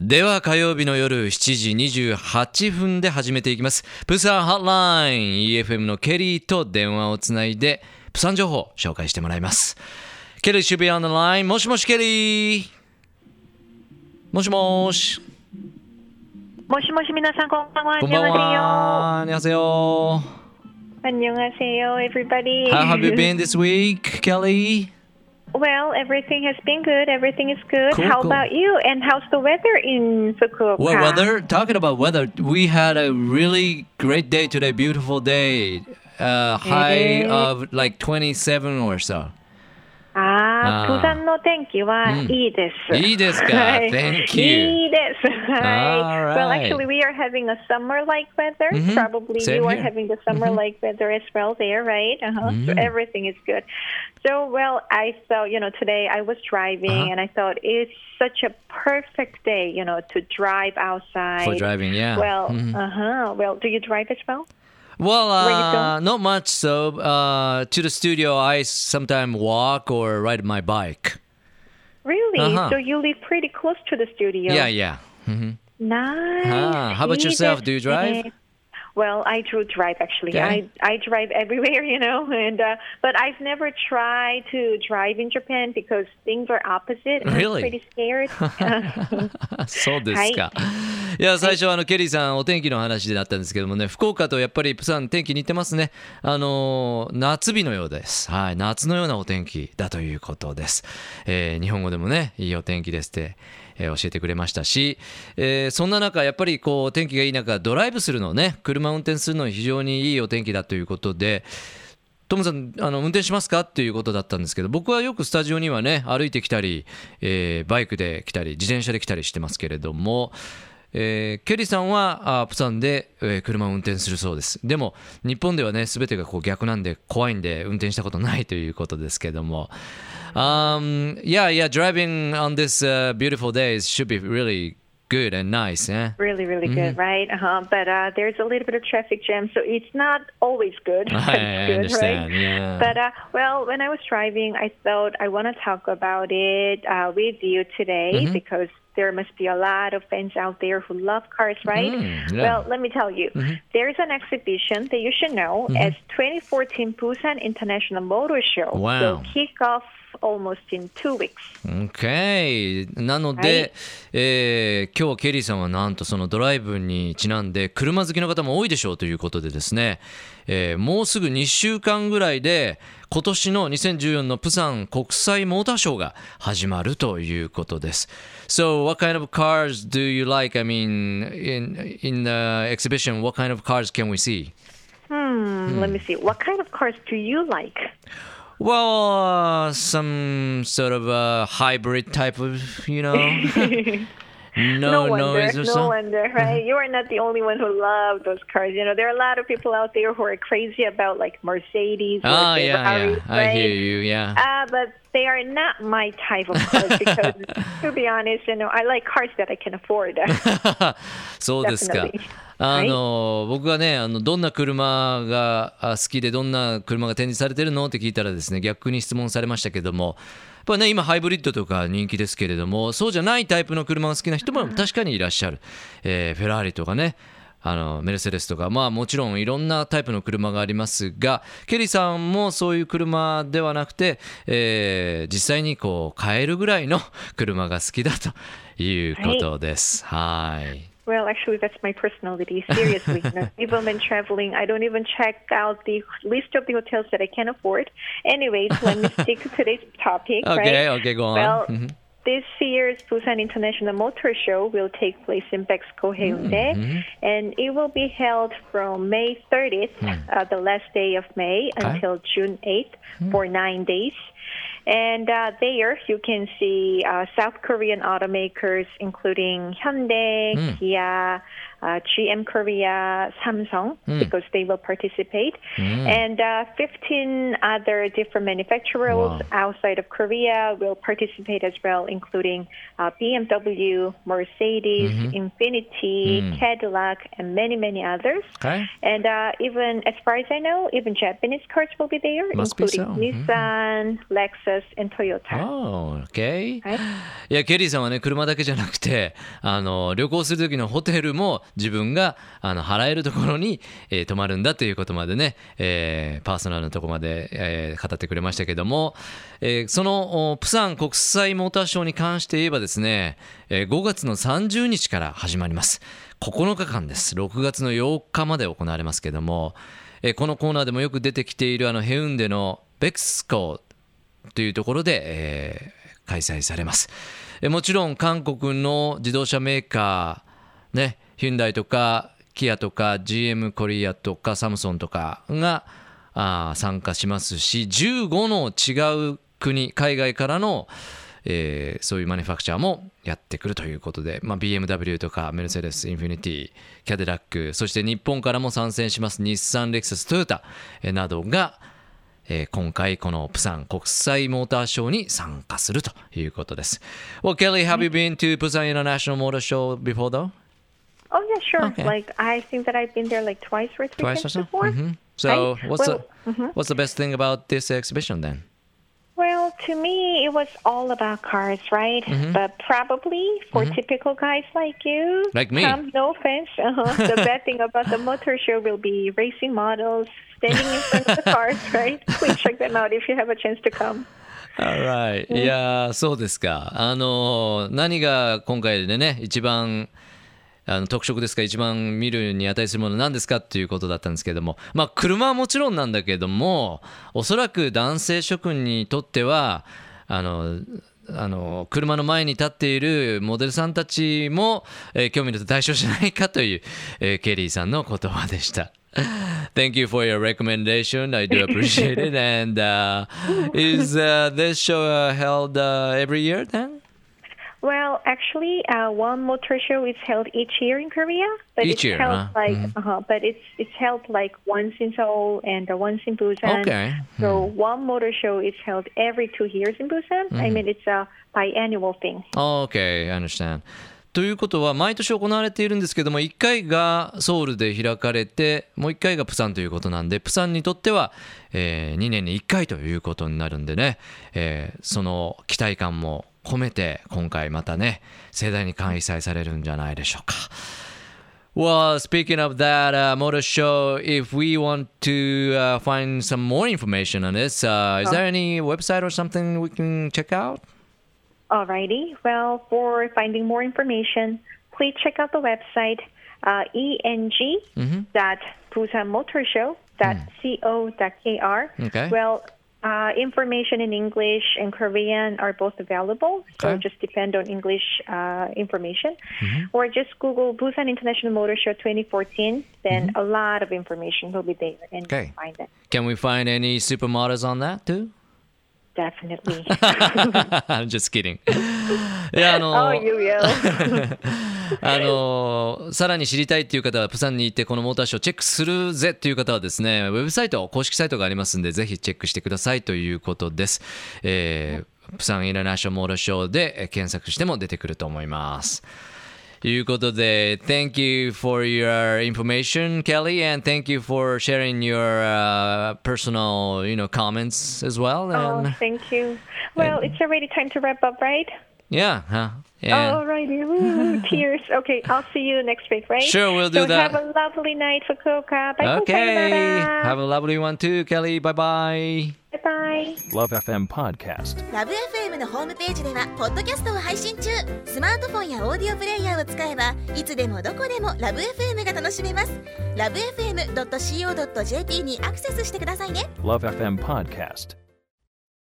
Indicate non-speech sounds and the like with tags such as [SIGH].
では火曜日の夜7時28分で始めていきます。プサンハットライン EFM のケリーと電話をつないで、プサン情報を紹介してもらいます。ケリー should be on the line. もしもしケリー。もしもし。もしもし皆さんこんばんは。こんばんは。안녕하세요。 안녕하세요, everybody. How have you been this week, Kelly? Well, everything has been good. Everything is good. Cool, How cool. about you? And how's the weather in Fukuoka? Well, weather. Talking about weather, we had a really great day today. Beautiful day. Uh, high of like 27 or so. あーああ、プサンの天気はうんいいです。いいですかはい Thank you. いいです。はい。Well, Alright. actually, we are having a summer-like weather. Mhm. Probably Same you are here. having the summer-like weather as well there, right? Uh-huh. So Mhm. everything is good. So, well, I thought, you know, today I was driving Uh-huh. and I thought it's such a perfect day, you know, to drive outside. For driving, yeah. Well, Mhm. uh-huh. Well, do you drive as well? Well, Where you uh, not much. So uh, to the studio, I sometimes walk or ride my bike. Really? Uh-huh. So you live pretty close to the studio. Yeah, yeah. hmm Nice. Ah, how about See, yourself? that's- Do you drive? Well, I do drive actually. Okay. I I drive everywhere, [LAUGHS] you know, and uh, but I've never tried to drive in Japan because things are opposite. and Really? I'm pretty scared. [LAUGHS] [LAUGHS] そうですか。い、 [LAUGHS] や最初あのケリーさんお天気の話であったんですけどもね福岡とやっぱりプサン天気似てますね。あのー夏日のようです。はい。夏のようなお天気だということです、えー日本語でもねいいお天気ですってえー教えてくれましたし、えーそんな中やっぱりこう天気がいい中ドライブするのね車運転するの非常にいいお天気だということでトムさんあの運転しますかっていうことだったんですけど僕はよくスタジオにはね歩いてきたり、えーバイクで来たり自転車で来たりしてますけれども、えーケリーさんはあプサンで、えー車を運転するそうですでも日本ではね全てがこう逆なんで怖いんで運転したことないということですけども um, yeah yeah driving on this、uh, beautiful days should be really good and nice eh? really, really good, right? Uh-huh. But uh, there's a little bit of traffic jam, so it's not always good. I it's good, understand, right? yeah. But uh, well, when I was driving, I thought I want to talk about it uh, with you today Mm-hmm. because there must be a lot of fans out there who love cars, right? Mm, yeah. Mm-hmm. Well, let me tell you, there is an exhibition that you should know as 2014 Busan International Motor Show Wow. will kick off almost in two weeks. OK なので、はいえー今日ケリーさんはなんとそのドライブにちなんで車好きの方も多いでしょうということでですね、えーもうすぐ2週間ぐらいで今年の2014のプサン国際モーターショーが始まるということです。So what kind of cars do you like? I mean, in, in the exhibition, what kind of cars can we see? Hmm, let me see. What kind of cars do you like? Well, uh, some sort of a hybrid type of, you know, no, wonder, noise or no wonder, right? You are not the only one who love those cars. You know, there are a lot of people out there who are crazy about like Mercedes Oh, yeah, yeah. I right? hear you, yeah. Uh, but they are not my type of cars because, to be honest, you know, I like cars that I can afford. そうですか。あの僕がねあのどんな車があ好きでどんな車が展示されてるのって聞いたらですね逆に質問されましたけどもぱね今ハイブリッドとか人気ですけれどもそうじゃないタイプの車が好きな人も確かにいらっしゃる、えーフェラーリとかねあのメルセデスとかまあもちろんいろんなタイプの車がありますがケリーさんもそういう車ではなくて、えー実際にこう買えるぐらいの [LAUGHS] 車が好きだということです。はい。Well, actually, that's my personality. Seriously, [LAUGHS] even when traveling, I don't even check out the list of the hotels that I can afford. Anyways, let me stick to today's topic. Okay, right? okay, go on. Well, Mhm. this year's Busan International Motor Show will take place in Hyundai, Mm-hmm. and it will be held from May 30th, uh, the last day of May. Okay. Until June 8th for nine days. And uh, there you can see uh, South Korean automakers, including Hyundai, Hmm. Kia, uh, GM Korea, Samsung, because they will participate, and uh, 15 other different manufacturers Wow. outside of Korea will participate as well, including uh, BMW, Mercedes, Infiniti, Cadillac, and many, many others. Okay. And uh, even, as far as I know, even Japanese cars will be there, Must be including so. Nissan, Lexus, and Toyota. Oh, okay. はいいやケリーさんはね車だけじゃなくてあの旅行する時のホテルも 自分があの払えるところに、[LAUGHS] えー泊まるんだということまでね、えーパーソナルなところまで、えー語ってくれましたけども、えそのプサン国際モーターショーに関して言えばですね、え5月の30日から始まります9日間です6月の8日まで行われますけども、えこのコーナーでもよく出てきているあのヘウンデのベクスコというところで、え開催されます。もちろん韓国の自動車メーカー、ね、ヒュンダイとかキアとか GM コリアとかサムソンとかがあ参加しますし15の違う国海外からの、えーそういうマニファクチャーもやってくるということで、まあ、BMW とかメルセデス、インフィニティ、キャデラックそして日本からも参戦します日産、レクサス、トヨタえーなどがえー今回このプサン国際モーターショーに参加するということです。Well, Kelly, have you been to Busan International Motor Show before though? Oh yeah, sure. Okay. Like I think that I've been there like twice or three Twice or times so? before. Mhm. So, Right. what's Well, the what's the best thing about this exhibition then? Well, to me, it was all about cars, right? Mm-hmm. But probably for typical guys like you, Like me. um, no offense, [LAUGHS] uh-huh, the bad thing about the motor show will be racing models standing in front of the cars, [LAUGHS] right? Please check them out if you have a chance to come. Alright. いやーそうですか。あのー何が今回でね、一番 あの特色ですか、一番見るに値するもの何ですか？っていうことだったんですけども、まあ、車はもちろんなんだけども、おそらく男性諸君にとっては、あの、あの車の前に立っているモデルさんたちも、えー興味の対象じゃないかという、えーケリーさんの言葉でした。[LAUGHS] Thank you for your recommendation. I do appreciate it. And uh, is uh, this show uh, held uh, every year then? Well, actually, uh, one motor show is held each year in Korea, but Each it's year, held huh? like uh-huh, but it's it's held like once in Seoul and uh, once in Busan. Okay. So one motor show is held every two years in Busan. I mean, it's a biannual thing. Okay, I understand. ということは毎年行われているんですけども1回がソウルで開かれてもう1回がプサンということなんでプサンにとっては、え2年に1回ということになるんでね、えーその期待感も込めて今回またね盛大に開催されるんじゃないでしょうか。Well, speaking of that uh, motor show, if we want to uh, find some more information on this, uh, is there any website or something we can check out? Alrighty. Well, for finding more information, please check out the website uh, eng.busanmotorshow.co.kr. Okay. Well, uh, information in English and Korean are both available, so okay. just depend on English uh, information. Mm-hmm. Or just Google Busan International Motor Show 2014, then mm-hmm. a lot of information will be there and okay. find it. Can we find any supermodels on that too? Definitely. [LAUGHS] I'm just kidding. [LAUGHS] yeah, no. Oh, you will. [LAUGHS] あのさらに知りたいっていう方はプサンに行ってこのモーターショーチェックするぜっていう方はですねウェブサイト公式サイトがありますんでぜひチェックしてくださいということです、えー、プサンインターナショナルモーターショーでえー検索しても出てくると思いますということで Thank you for your information Kelly and thank you for sharing your、uh, personal you know comments as well Oh, and thank you. Well, it's already time to wrap up, right? Yeah huh? yeah Alrighty. Woo, tears. Okay, I'll see you next week, right? Sure, we'll do so that. Have a lovely night, Fukuoka. Bye. Okay. Have a lovely one too, Kelly. Bye bye. Bye bye. Love FM Podcast. ラブ f m のホームページではポッドキャストを配信中スマートフォンやオーディオプレイヤーを使えばいつでもどこでもラブ f m が楽しめますラブ FM.co.jp にアクセスしてくださいね Love FM Podcast.